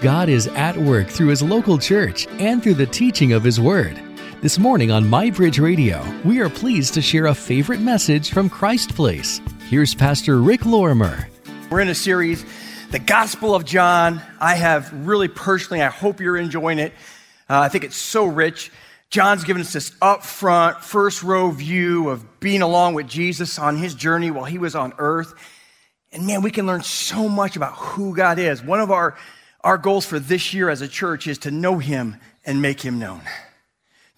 God is at work through His local church and through the teaching of His Word. This morning on MyBridge Radio, we are pleased to share a favorite message from Christ Place. Here's Pastor Rick Lorimer. We're in a series, The Gospel of John. I have really personally, I hope you're enjoying it. Uh, I think it's so rich. John's given us this upfront, first row view of being along with Jesus on his journey while he was on earth. And man, we can learn so much about who God is. One of our, our goals for this year as a church is to know him and make him known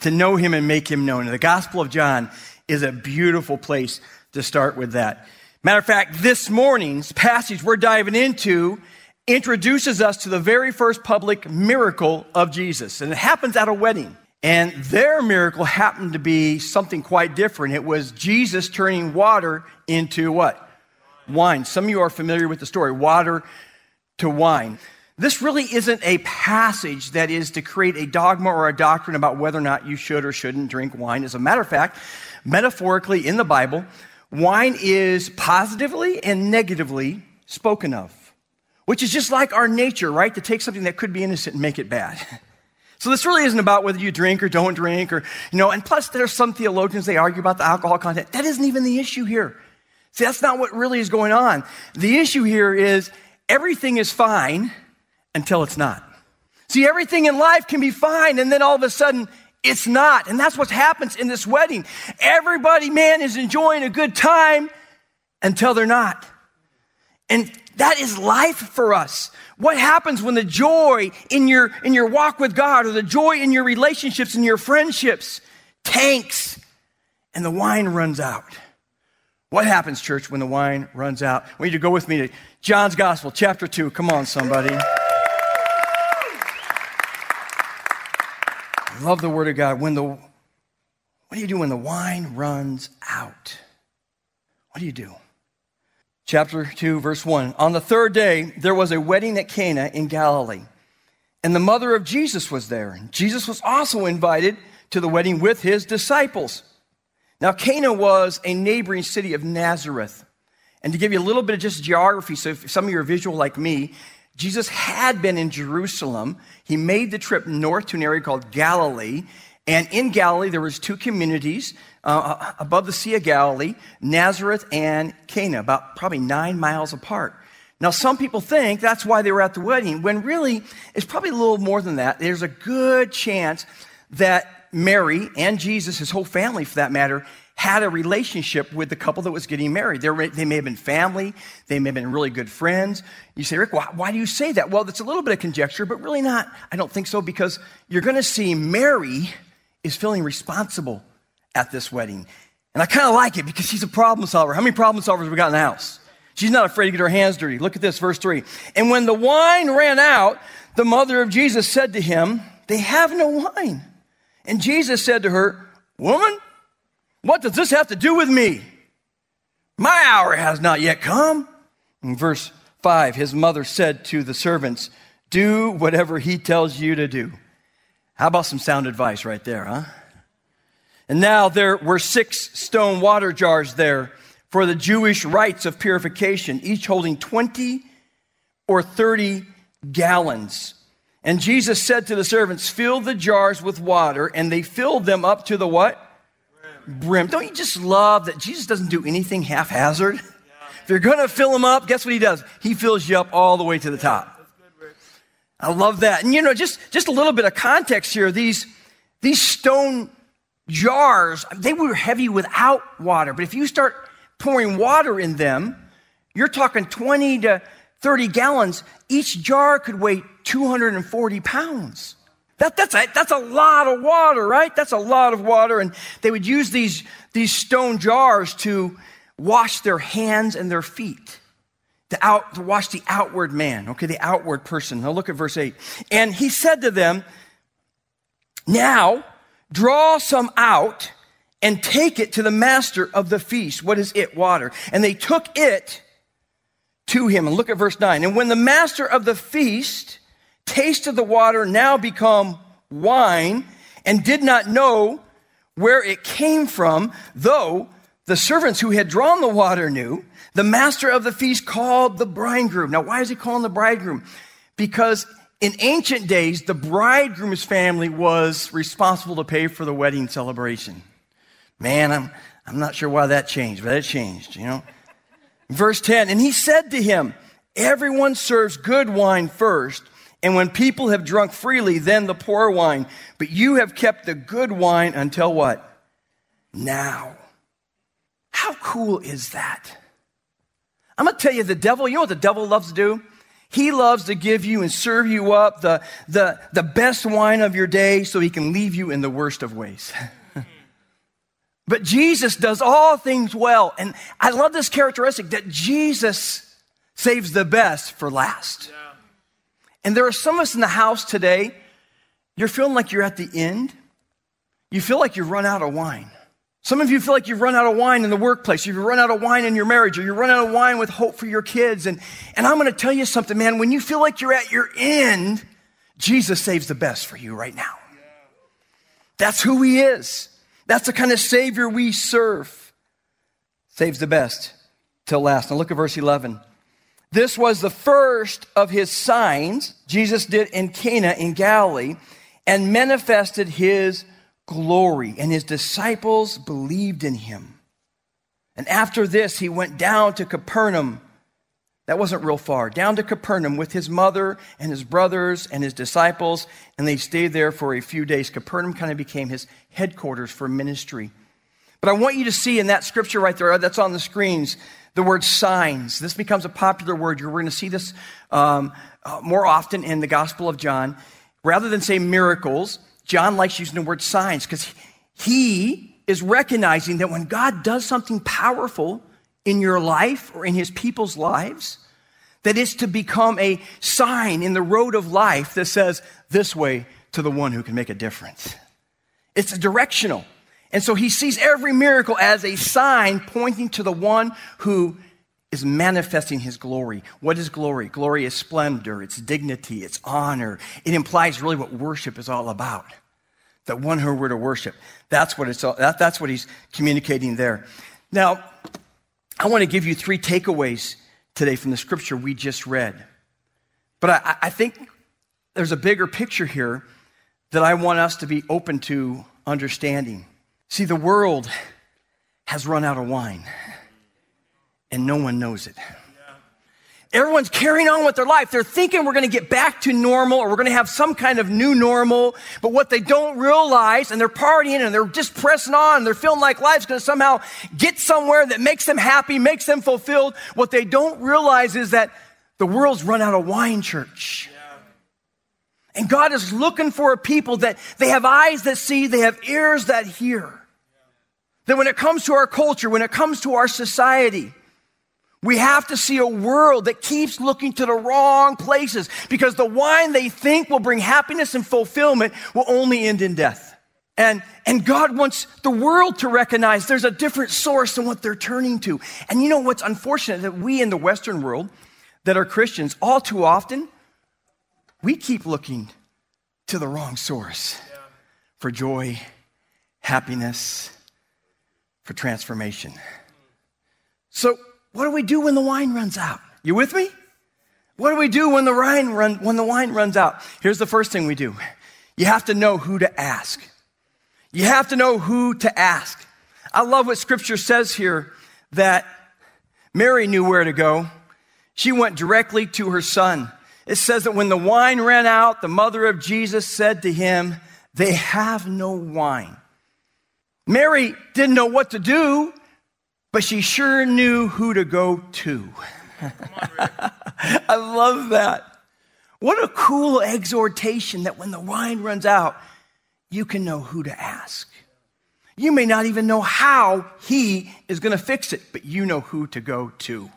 to know him and make him known. And the Gospel of John is a beautiful place to start with that. Matter of fact, this morning's passage we're diving into introduces us to the very first public miracle of Jesus. And it happens at a wedding. And their miracle happened to be something quite different. It was Jesus turning water into what? Wine. Some of you are familiar with the story water to wine. This really isn't a passage that is to create a dogma or a doctrine about whether or not you should or shouldn't drink wine. As a matter of fact, metaphorically in the Bible, wine is positively and negatively spoken of, which is just like our nature, right? To take something that could be innocent and make it bad. So this really isn't about whether you drink or don't drink or, you know, and plus there's some theologians, they argue about the alcohol content. That isn't even the issue here. See, that's not what really is going on. The issue here is everything is fine until it's not. See, everything in life can be fine, and then all of a sudden, it's not. And that's what happens in this wedding. Everybody, man, is enjoying a good time until they're not. And that is life for us. What happens when the joy in your, in your walk with God or the joy in your relationships and your friendships tanks and the wine runs out? What happens, church, when the wine runs out? I want you to go with me to John's Gospel, chapter 2. Come on, somebody. I love the word of God. When the what do you do when the wine runs out? What do you do? Chapter 2, verse 1. On the third day, there was a wedding at Cana in Galilee, and the mother of Jesus was there. Jesus was also invited to the wedding with his disciples. Now, Cana was a neighboring city of Nazareth. And to give you a little bit of just geography, so if some of you are visual like me, Jesus had been in Jerusalem. He made the trip north to an area called Galilee. And in Galilee, there was two communities uh, uh, above the Sea of Galilee, Nazareth and Cana, about probably nine miles apart. Now, some people think that's why they were at the wedding, when really it's probably a little more than that. There's a good chance that Mary and Jesus, his whole family for that matter, had a relationship with the couple that was getting married. They, they may have been family, they may have been really good friends. You say, Rick, why, why do you say that? Well, that's a little bit of conjecture, but really not. I don't think so because you're going to see Mary is feeling responsible at this wedding. And I kind of like it because she's a problem solver. How many problem solvers we got in the house? She's not afraid to get her hands dirty. Look at this, verse 3. And when the wine ran out, the mother of Jesus said to him, They have no wine. And Jesus said to her, Woman, what does this have to do with me? My hour has not yet come. In verse 5, his mother said to the servants, Do whatever he tells you to do. How about some sound advice right there, huh? And now there were six stone water jars there for the Jewish rites of purification, each holding 20 or 30 gallons. And Jesus said to the servants, Fill the jars with water, and they filled them up to the what? brim. Don't you just love that Jesus doesn't do anything haphazard? If you're going to fill him up, guess what he does? He fills you up all the way to the top. I love that. And you know, just, just a little bit of context here. These, these stone jars, they were heavy without water. But if you start pouring water in them, you're talking 20 to 30 gallons. Each jar could weigh 240 pounds. That, that's, a, that's a lot of water, right? That's a lot of water. And they would use these, these stone jars to wash their hands and their feet, to, out, to wash the outward man, okay, the outward person. Now look at verse 8. And he said to them, Now draw some out and take it to the master of the feast. What is it? Water. And they took it to him. And look at verse 9. And when the master of the feast, tasted the water now become wine and did not know where it came from, though the servants who had drawn the water knew. The master of the feast called the bridegroom. Now, why is he calling the bridegroom? because in ancient days, the bridegroom's family was responsible to pay for the wedding celebration. Man, I'm, I'm not sure why that changed, but it changed, you know. Verse 10, and he said to him, Everyone serves good wine first, and when people have drunk freely, then the poor wine. But you have kept the good wine until what? Now. How cool is that? I'm going to tell you, the devil, you know what the devil loves to do? He loves to give you and serve you up the, the, the best wine of your day so he can leave you in the worst of ways. but Jesus does all things well. And I love this characteristic that Jesus saves the best for last. Yeah. And there are some of us in the house today, you're feeling like you're at the end. You feel like you've run out of wine. Some of you feel like you've run out of wine in the workplace, you've run out of wine in your marriage, or you run out of wine with hope for your kids. And, and I'm going to tell you something, man. When you feel like you're at your end, Jesus saves the best for you right now. That's who He is. That's the kind of Savior we serve. Saves the best till last. Now look at verse 11. This was the first of his signs Jesus did in Cana in Galilee and manifested his glory, and his disciples believed in him. And after this, he went down to Capernaum. That wasn't real far. Down to Capernaum with his mother and his brothers and his disciples, and they stayed there for a few days. Capernaum kind of became his headquarters for ministry. But I want you to see in that scripture right there, that's on the screens, the word signs. This becomes a popular word. We're going to see this um, uh, more often in the Gospel of John. Rather than say miracles, John likes using the word signs because he is recognizing that when God does something powerful in your life or in his people's lives, that it's to become a sign in the road of life that says, this way to the one who can make a difference. It's directional. And so he sees every miracle as a sign pointing to the one who is manifesting his glory. What is glory? Glory is splendor, it's dignity, it's honor. It implies really what worship is all about. The one who we're to worship. That's what it's all, that, that's what he's communicating there. Now, I want to give you three takeaways today from the scripture we just read. But I, I think there's a bigger picture here that I want us to be open to understanding. See, the world has run out of wine and no one knows it. Everyone's carrying on with their life. They're thinking we're going to get back to normal or we're going to have some kind of new normal. But what they don't realize, and they're partying and they're just pressing on, and they're feeling like life's going to somehow get somewhere that makes them happy, makes them fulfilled. What they don't realize is that the world's run out of wine, church. And God is looking for a people that they have eyes that see, they have ears that hear. That when it comes to our culture, when it comes to our society, we have to see a world that keeps looking to the wrong places because the wine they think will bring happiness and fulfillment will only end in death. And, and God wants the world to recognize there's a different source than what they're turning to. And you know what's unfortunate that we in the Western world that are Christians, all too often, we keep looking to the wrong source for joy, happiness, for transformation. So, what do we do when the wine runs out? You with me? What do we do when the wine run, when the wine runs out? Here's the first thing we do. You have to know who to ask. You have to know who to ask. I love what scripture says here that Mary knew where to go. She went directly to her son. It says that when the wine ran out, the mother of Jesus said to him, They have no wine. Mary didn't know what to do, but she sure knew who to go to. I love that. What a cool exhortation that when the wine runs out, you can know who to ask. You may not even know how he is going to fix it, but you know who to go to.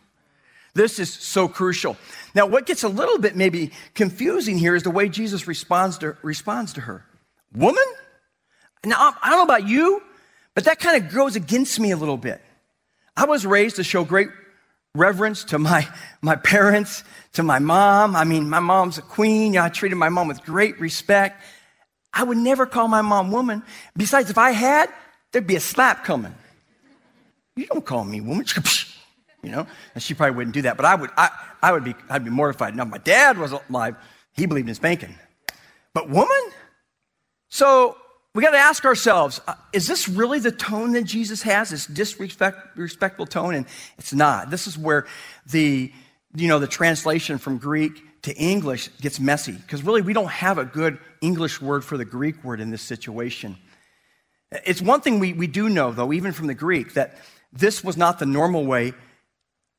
This is so crucial. Now, what gets a little bit maybe confusing here is the way Jesus responds to, responds to her. Woman? Now, I don't know about you, but that kind of goes against me a little bit. I was raised to show great reverence to my, my parents, to my mom. I mean, my mom's a queen. You know, I treated my mom with great respect. I would never call my mom woman. Besides, if I had, there'd be a slap coming. You don't call me woman. you know? And she probably wouldn't do that, but I would, I, I would be, I'd be mortified. Now, my dad was alive. He believed in spanking. But woman? So we got to ask ourselves, uh, is this really the tone that Jesus has? This disrespectful tone? And it's not. This is where the, you know, the translation from Greek to English gets messy because really we don't have a good English word for the Greek word in this situation. It's one thing we, we do know, though, even from the Greek, that this was not the normal way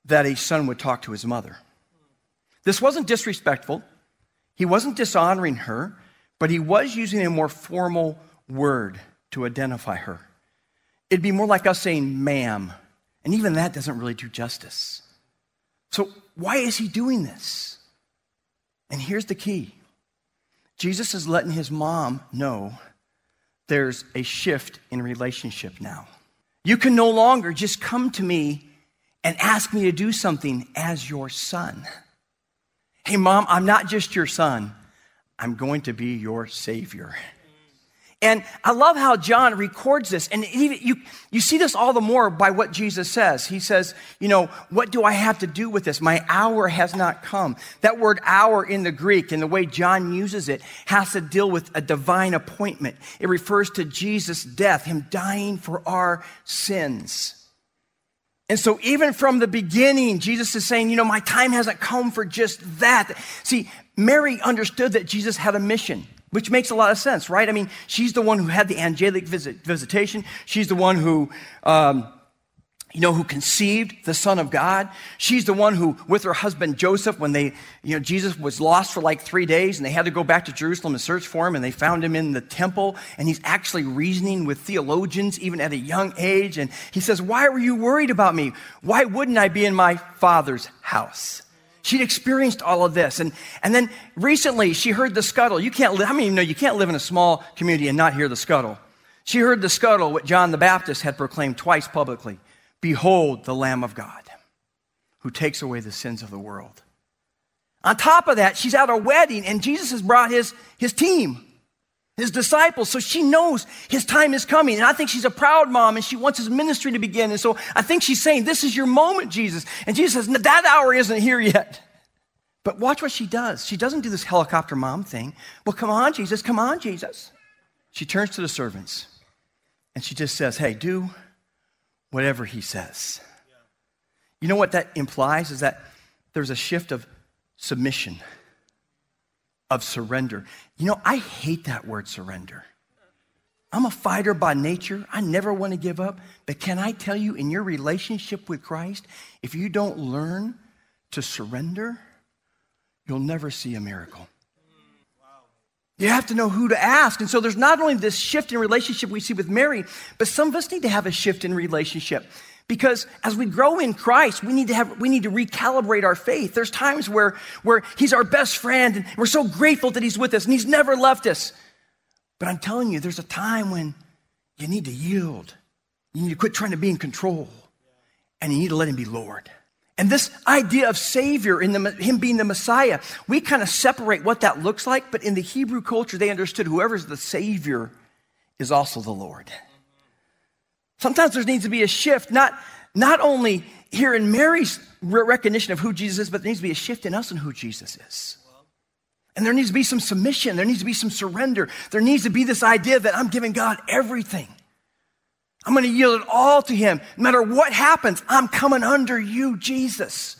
that a son would talk to his mother. This wasn't disrespectful, he wasn't dishonoring her, but he was using a more formal word to identify her. It'd be more like us saying, ma'am, and even that doesn't really do justice. So, why is he doing this? And here's the key Jesus is letting his mom know there's a shift in relationship now. You can no longer just come to me and ask me to do something as your son. Hey, mom, I'm not just your son, I'm going to be your savior. And I love how John records this. And you, you see this all the more by what Jesus says. He says, You know, what do I have to do with this? My hour has not come. That word hour in the Greek and the way John uses it has to deal with a divine appointment. It refers to Jesus' death, him dying for our sins. And so, even from the beginning, Jesus is saying, You know, my time hasn't come for just that. See, Mary understood that Jesus had a mission. Which makes a lot of sense, right? I mean, she's the one who had the angelic visit, visitation. She's the one who, um, you know, who conceived the Son of God. She's the one who, with her husband Joseph, when they, you know, Jesus was lost for like three days and they had to go back to Jerusalem and search for him and they found him in the temple and he's actually reasoning with theologians even at a young age. And he says, Why were you worried about me? Why wouldn't I be in my father's house? She'd experienced all of this. And, and then recently she heard the scuttle. You can't live, many of you know you can't live in a small community and not hear the scuttle? She heard the scuttle, what John the Baptist had proclaimed twice publicly Behold the Lamb of God who takes away the sins of the world. On top of that, she's at a wedding and Jesus has brought his, his team his disciples. So she knows his time is coming. And I think she's a proud mom and she wants his ministry to begin. And so I think she's saying, This is your moment, Jesus. And Jesus says, That hour isn't here yet. But watch what she does. She doesn't do this helicopter mom thing. Well, come on, Jesus. Come on, Jesus. She turns to the servants and she just says, Hey, do whatever he says. You know what that implies is that there's a shift of submission of surrender. You know, I hate that word surrender. I'm a fighter by nature. I never want to give up. But can I tell you, in your relationship with Christ, if you don't learn to surrender, you'll never see a miracle. You have to know who to ask. And so there's not only this shift in relationship we see with Mary, but some of us need to have a shift in relationship. Because as we grow in Christ, we need to have, we need to recalibrate our faith. There's times where, where He's our best friend and we're so grateful that He's with us and He's never left us. But I'm telling you, there's a time when you need to yield. You need to quit trying to be in control and you need to let Him be Lord. And this idea of Savior, in the, Him being the Messiah, we kind of separate what that looks like, but in the Hebrew culture, they understood whoever's the Savior is also the Lord. Sometimes there needs to be a shift, not, not only here in Mary's recognition of who Jesus is, but there needs to be a shift in us and who Jesus is. And there needs to be some submission. There needs to be some surrender. There needs to be this idea that I'm giving God everything. I'm going to yield it all to Him. No matter what happens, I'm coming under you, Jesus.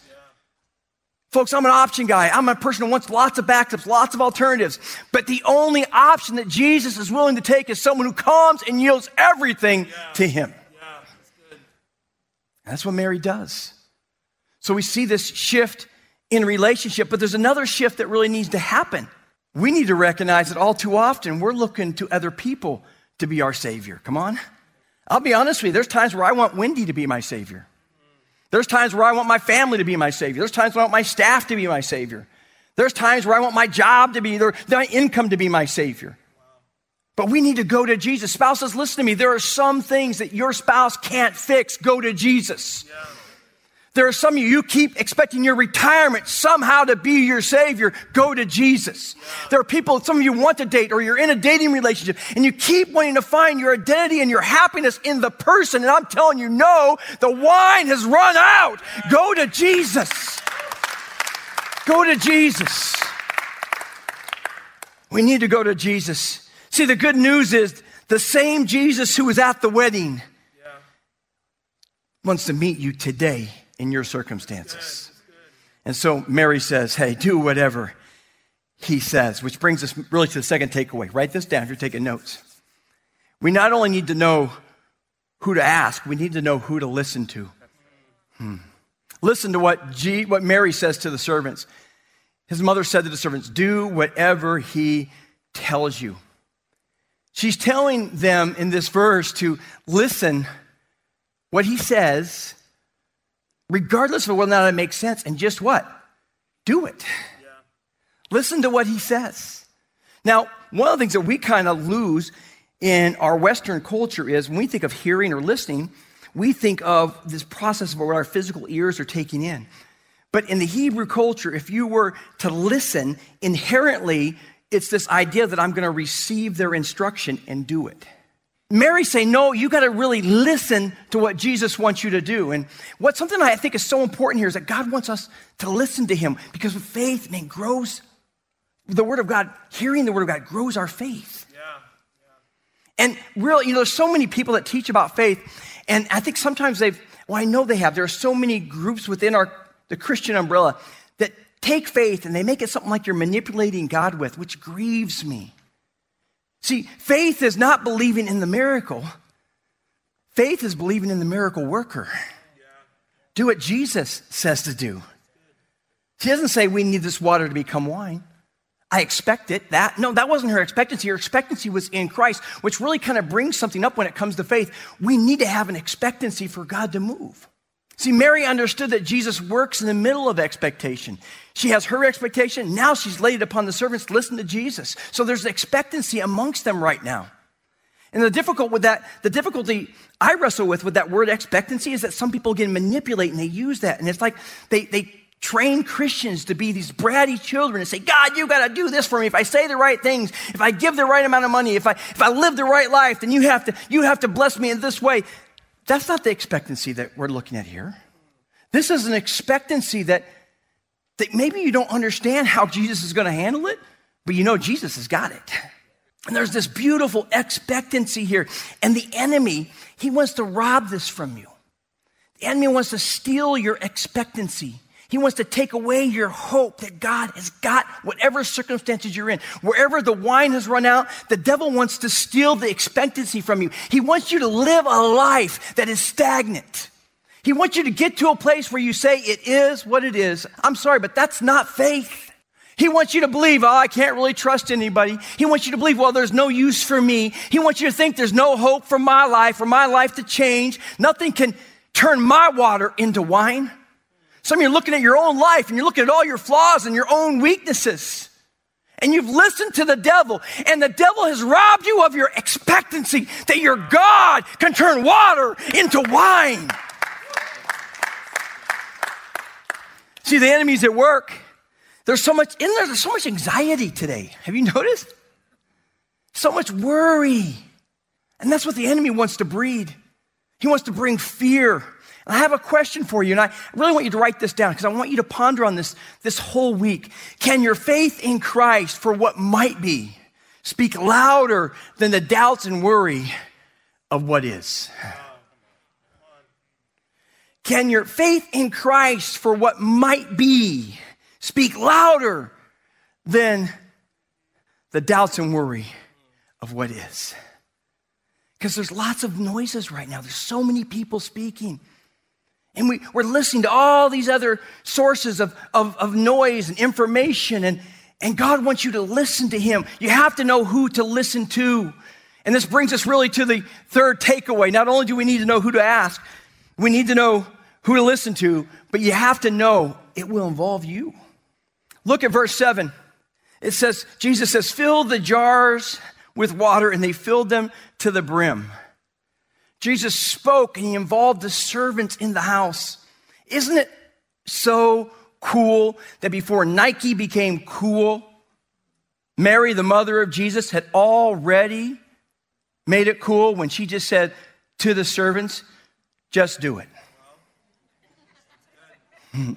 Folks, I'm an option guy. I'm a person who wants lots of backups, lots of alternatives. But the only option that Jesus is willing to take is someone who comes and yields everything yeah. to him. Yeah, that's, that's what Mary does. So we see this shift in relationship, but there's another shift that really needs to happen. We need to recognize that all too often we're looking to other people to be our Savior. Come on. I'll be honest with you, there's times where I want Wendy to be my Savior. There's times where I want my family to be my Savior. There's times where I want my staff to be my Savior. There's times where I want my job to be, their, my income to be my Savior. But we need to go to Jesus. Spouses, listen to me. There are some things that your spouse can't fix. Go to Jesus. Yeah. There are some of you, you keep expecting your retirement somehow to be your savior. Go to Jesus. There are people, some of you want to date or you're in a dating relationship and you keep wanting to find your identity and your happiness in the person. And I'm telling you, no, the wine has run out. Go to Jesus. Go to Jesus. We need to go to Jesus. See, the good news is the same Jesus who was at the wedding wants to meet you today in your circumstances. And so Mary says, Hey, do whatever he says, which brings us really to the second takeaway. Write this down if you're taking notes. We not only need to know who to ask, we need to know who to listen to. Hmm. Listen to what, G, what Mary says to the servants. His mother said to the servants, Do whatever he tells you. She's telling them in this verse to listen what he says regardless of whether or not it makes sense. And just what? Do it. Yeah. Listen to what he says. Now, one of the things that we kind of lose in our Western culture is when we think of hearing or listening, we think of this process of what our physical ears are taking in. But in the Hebrew culture, if you were to listen, inherently, it's this idea that I'm going to receive their instruction and do it. Mary saying, no, you got to really listen to what Jesus wants you to do. And what something I think is so important here is that God wants us to listen to him because faith, man, grows. The word of God, hearing the word of God grows our faith. Yeah, yeah. And really, you know, there's so many people that teach about faith. And I think sometimes they've, well, I know they have. There are so many groups within our, the Christian umbrella that take faith and they make it something like you're manipulating God with, which grieves me. See, faith is not believing in the miracle. Faith is believing in the miracle worker. Do what Jesus says to do. He doesn't say we need this water to become wine. I expect it. That no, that wasn't her expectancy. Her expectancy was in Christ, which really kind of brings something up when it comes to faith. We need to have an expectancy for God to move. See, Mary understood that Jesus works in the middle of expectation. She has her expectation. Now she's laid it upon the servants to listen to Jesus. So there's expectancy amongst them right now. And the difficult with that, the difficulty I wrestle with with that word expectancy is that some people get manipulate and they use that. And it's like they, they train Christians to be these bratty children and say, God, you got to do this for me. If I say the right things, if I give the right amount of money, if I, if I live the right life, then you have to, you have to bless me in this way. That's not the expectancy that we're looking at here. This is an expectancy that, that maybe you don't understand how Jesus is going to handle it, but you know Jesus has got it. And there's this beautiful expectancy here. And the enemy, he wants to rob this from you. The enemy wants to steal your expectancy. He wants to take away your hope that God has got whatever circumstances you're in. Wherever the wine has run out, the devil wants to steal the expectancy from you. He wants you to live a life that is stagnant. He wants you to get to a place where you say, It is what it is. I'm sorry, but that's not faith. He wants you to believe, oh, I can't really trust anybody. He wants you to believe, well, there's no use for me. He wants you to think there's no hope for my life, for my life to change. Nothing can turn my water into wine. Some of you are looking at your own life and you're looking at all your flaws and your own weaknesses. And you've listened to the devil, and the devil has robbed you of your expectancy that your God can turn water into wine. See, the enemy's at work. There's so much in there, there's so much anxiety today. Have you noticed? So much worry. And that's what the enemy wants to breed. He wants to bring fear I have a question for you, and I really want you to write this down because I want you to ponder on this this whole week. Can your faith in Christ for what might be speak louder than the doubts and worry of what is? Can your faith in Christ for what might be speak louder than the doubts and worry of what is? Because there's lots of noises right now. There's so many people speaking. And we, we're listening to all these other sources of, of, of noise and information, and, and God wants you to listen to Him. You have to know who to listen to. And this brings us really to the third takeaway. Not only do we need to know who to ask, we need to know who to listen to, but you have to know it will involve you. Look at verse 7. It says, Jesus says, fill the jars with water, and they filled them to the brim. Jesus spoke and he involved the servants in the house. Isn't it so cool that before Nike became cool, Mary, the mother of Jesus, had already made it cool when she just said to the servants, just do it.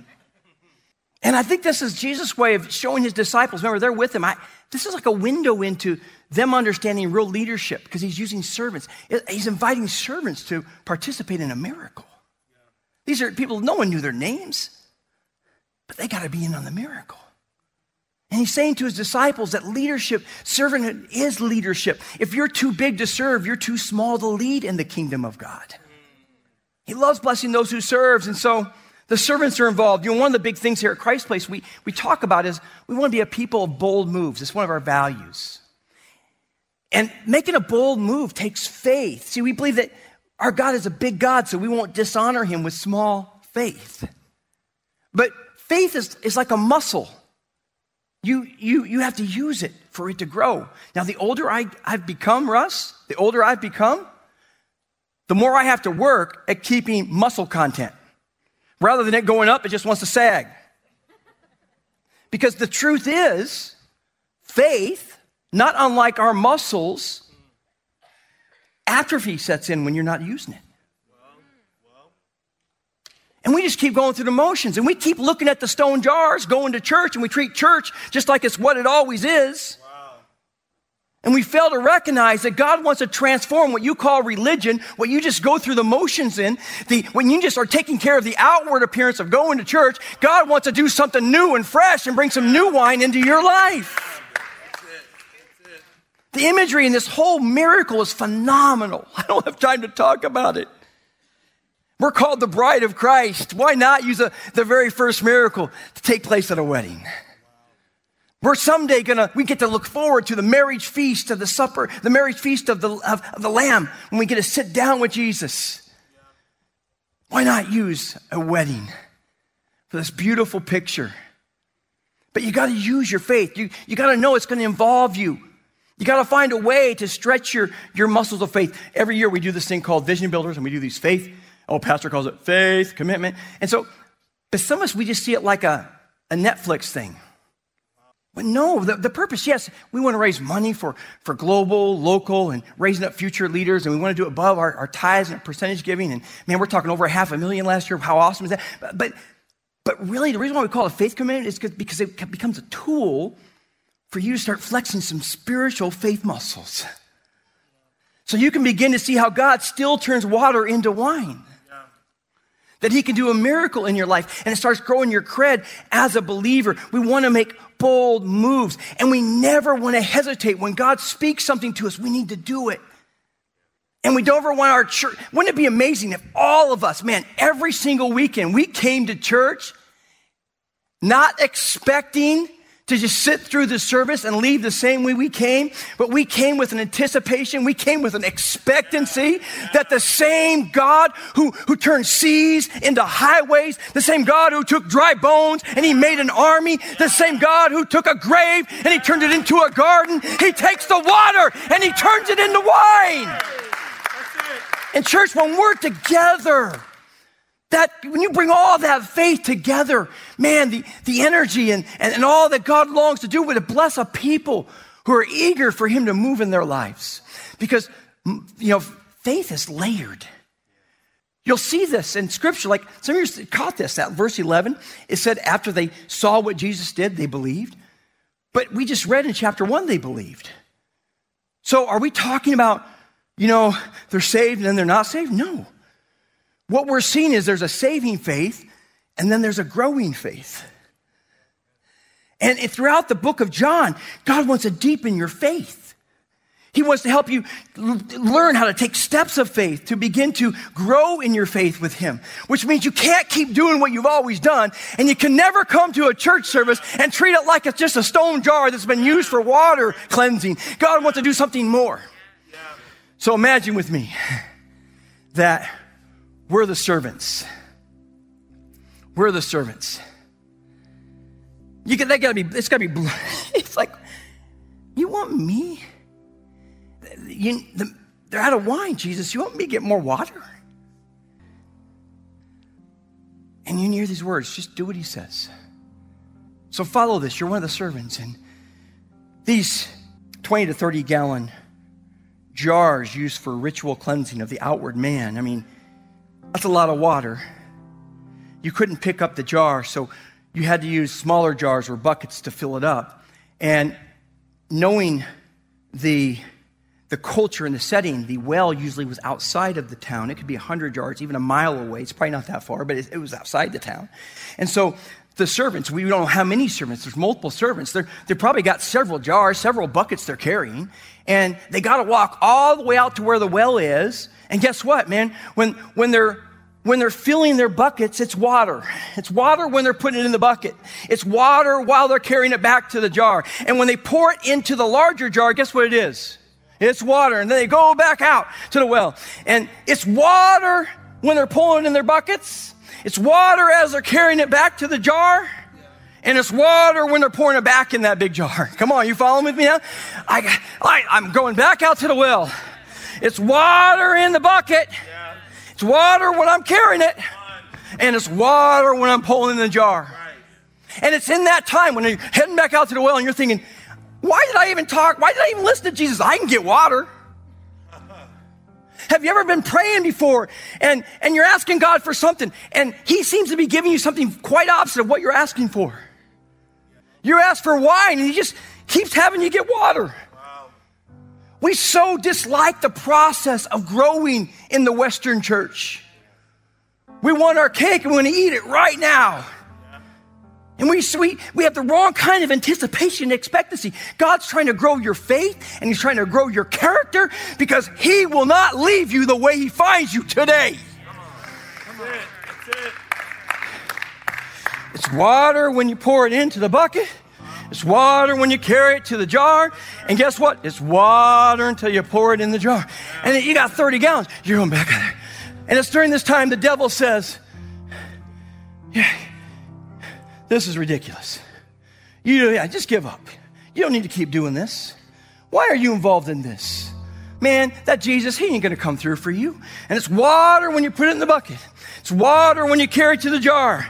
And I think this is Jesus' way of showing his disciples. Remember, they're with him. I, this is like a window into them understanding real leadership because he's using servants. He's inviting servants to participate in a miracle. These are people, no one knew their names, but they got to be in on the miracle. And he's saying to his disciples that leadership, servanthood is leadership. If you're too big to serve, you're too small to lead in the kingdom of God. He loves blessing those who serves. And so the servants are involved. You know, one of the big things here at Christ Place we, we talk about is we want to be a people of bold moves. It's one of our values. And making a bold move takes faith. See, we believe that our God is a big God, so we won't dishonor him with small faith. But faith is, is like a muscle. You, you, you have to use it for it to grow. Now, the older I, I've become, Russ, the older I've become, the more I have to work at keeping muscle content. Rather than it going up, it just wants to sag. Because the truth is, faith, not unlike our muscles, atrophy sets in when you're not using it. And we just keep going through the motions and we keep looking at the stone jars, going to church, and we treat church just like it's what it always is. And we fail to recognize that God wants to transform what you call religion, what you just go through the motions in, the, when you just are taking care of the outward appearance of going to church, God wants to do something new and fresh and bring some new wine into your life. The imagery in this whole miracle is phenomenal. I don't have time to talk about it. We're called the bride of Christ. Why not use a, the very first miracle to take place at a wedding? We're someday gonna, we get to look forward to the marriage feast of the supper, the marriage feast of the, of, of the Lamb, when we get to sit down with Jesus. Why not use a wedding for this beautiful picture? But you gotta use your faith. You, you gotta know it's gonna involve you. You gotta find a way to stretch your, your muscles of faith. Every year we do this thing called Vision Builders, and we do these faith. Oh, pastor calls it faith, commitment. And so, but some of us, we just see it like a, a Netflix thing. But no, the, the purpose, yes, we want to raise money for, for global, local, and raising up future leaders, and we want to do it above our, our tithes and percentage giving. And man, we're talking over a half a million last year. How awesome is that? But, but, but really, the reason why we call it faith commitment is because it becomes a tool for you to start flexing some spiritual faith muscles. So you can begin to see how God still turns water into wine that He can do a miracle in your life and it starts growing your cred as a believer. We want to make bold moves and we never want to hesitate. When God speaks something to us, we need to do it. And we don't ever want our church. Wouldn't it be amazing if all of us, man, every single weekend we came to church not expecting to just sit through the service and leave the same way we came, but we came with an anticipation, we came with an expectancy that the same God who, who turned seas into highways, the same God who took dry bones and he made an army, the same God who took a grave and he turned it into a garden, he takes the water and he turns it into wine. In church, when we're together, that when you bring all that faith together, man, the, the energy and, and, and all that God longs to do would bless a people who are eager for Him to move in their lives. Because, you know, faith is layered. You'll see this in scripture. Like some of you caught this, that verse 11. It said after they saw what Jesus did, they believed. But we just read in chapter one, they believed. So are we talking about, you know, they're saved and then they're not saved? No. What we're seeing is there's a saving faith and then there's a growing faith. And throughout the book of John, God wants to deepen your faith. He wants to help you learn how to take steps of faith to begin to grow in your faith with Him, which means you can't keep doing what you've always done, and you can never come to a church service and treat it like it's just a stone jar that's been used for water cleansing. God wants to do something more. So imagine with me that we're the servants. We're the servants. You get that gotta be, it's gotta be, it's like, you want me? You, the, they're out of wine, Jesus. You want me to get more water? And you hear these words, just do what he says. So follow this. You're one of the servants. And these 20 to 30 gallon jars used for ritual cleansing of the outward man, I mean, that's a lot of water. You couldn't pick up the jar, so you had to use smaller jars or buckets to fill it up. And knowing the the culture and the setting, the well usually was outside of the town. It could be 100 yards, even a mile away. It's probably not that far, but it, it was outside the town. And so the servants, we don't know how many servants, there's multiple servants. They're, they probably got several jars, several buckets they're carrying. And they got to walk all the way out to where the well is. And guess what, man? When, when they're when they're filling their buckets, it's water. It's water when they're putting it in the bucket. It's water while they're carrying it back to the jar. And when they pour it into the larger jar, guess what it is? It's water. And then they go back out to the well. And it's water when they're pulling in their buckets. It's water as they're carrying it back to the jar. And it's water when they're pouring it back in that big jar. Come on, you following with me now? I, I, I'm going back out to the well. It's water in the bucket. It's water when I'm carrying it. And it's water when I'm pulling in the jar. And it's in that time when you're heading back out to the well and you're thinking, why did I even talk? Why did I even listen to Jesus? I can get water. Have you ever been praying before and, and you're asking God for something and He seems to be giving you something quite opposite of what you're asking for? You ask for wine and He just keeps having you get water. We so dislike the process of growing in the Western church. We want our cake and we want to eat it right now. And we, we, we have the wrong kind of anticipation and expectancy. God's trying to grow your faith and He's trying to grow your character because He will not leave you the way He finds you today. Come on, come on. It's water when you pour it into the bucket. It's water when you carry it to the jar. And guess what? It's water until you pour it in the jar. And you got 30 gallons. You're going back. And it's during this time the devil says, Yeah this is ridiculous. You yeah, just give up. You don't need to keep doing this. Why are you involved in this? Man, that Jesus, he ain't gonna come through for you. And it's water when you put it in the bucket. It's water when you carry it to the jar.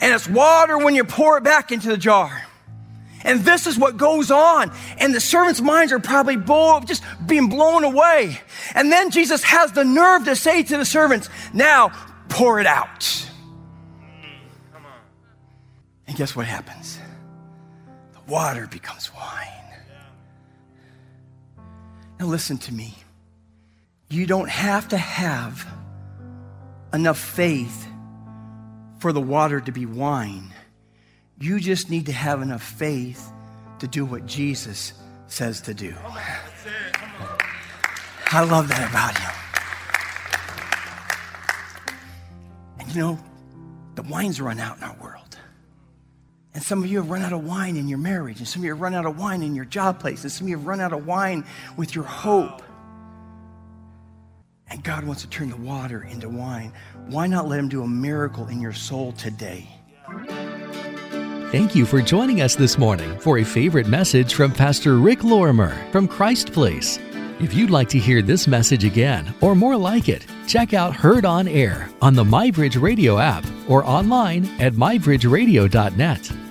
And it's water when you pour it back into the jar. And this is what goes on. And the servants' minds are probably just being blown away. And then Jesus has the nerve to say to the servants, now pour it out. And guess what happens? The water becomes wine. Now, listen to me. You don't have to have enough faith for the water to be wine. You just need to have enough faith to do what Jesus says to do. I love that about him. And you know, the wine's run out in our world. And some of you have run out of wine in your marriage, and some of you have run out of wine in your job place, and some of you have run out of wine with your hope. And God wants to turn the water into wine. Why not let Him do a miracle in your soul today? Thank you for joining us this morning for a favorite message from Pastor Rick Lorimer from Christ Place. If you'd like to hear this message again or more like it, check out Heard on Air on the MyBridge Radio app or online at mybridgeradio.net.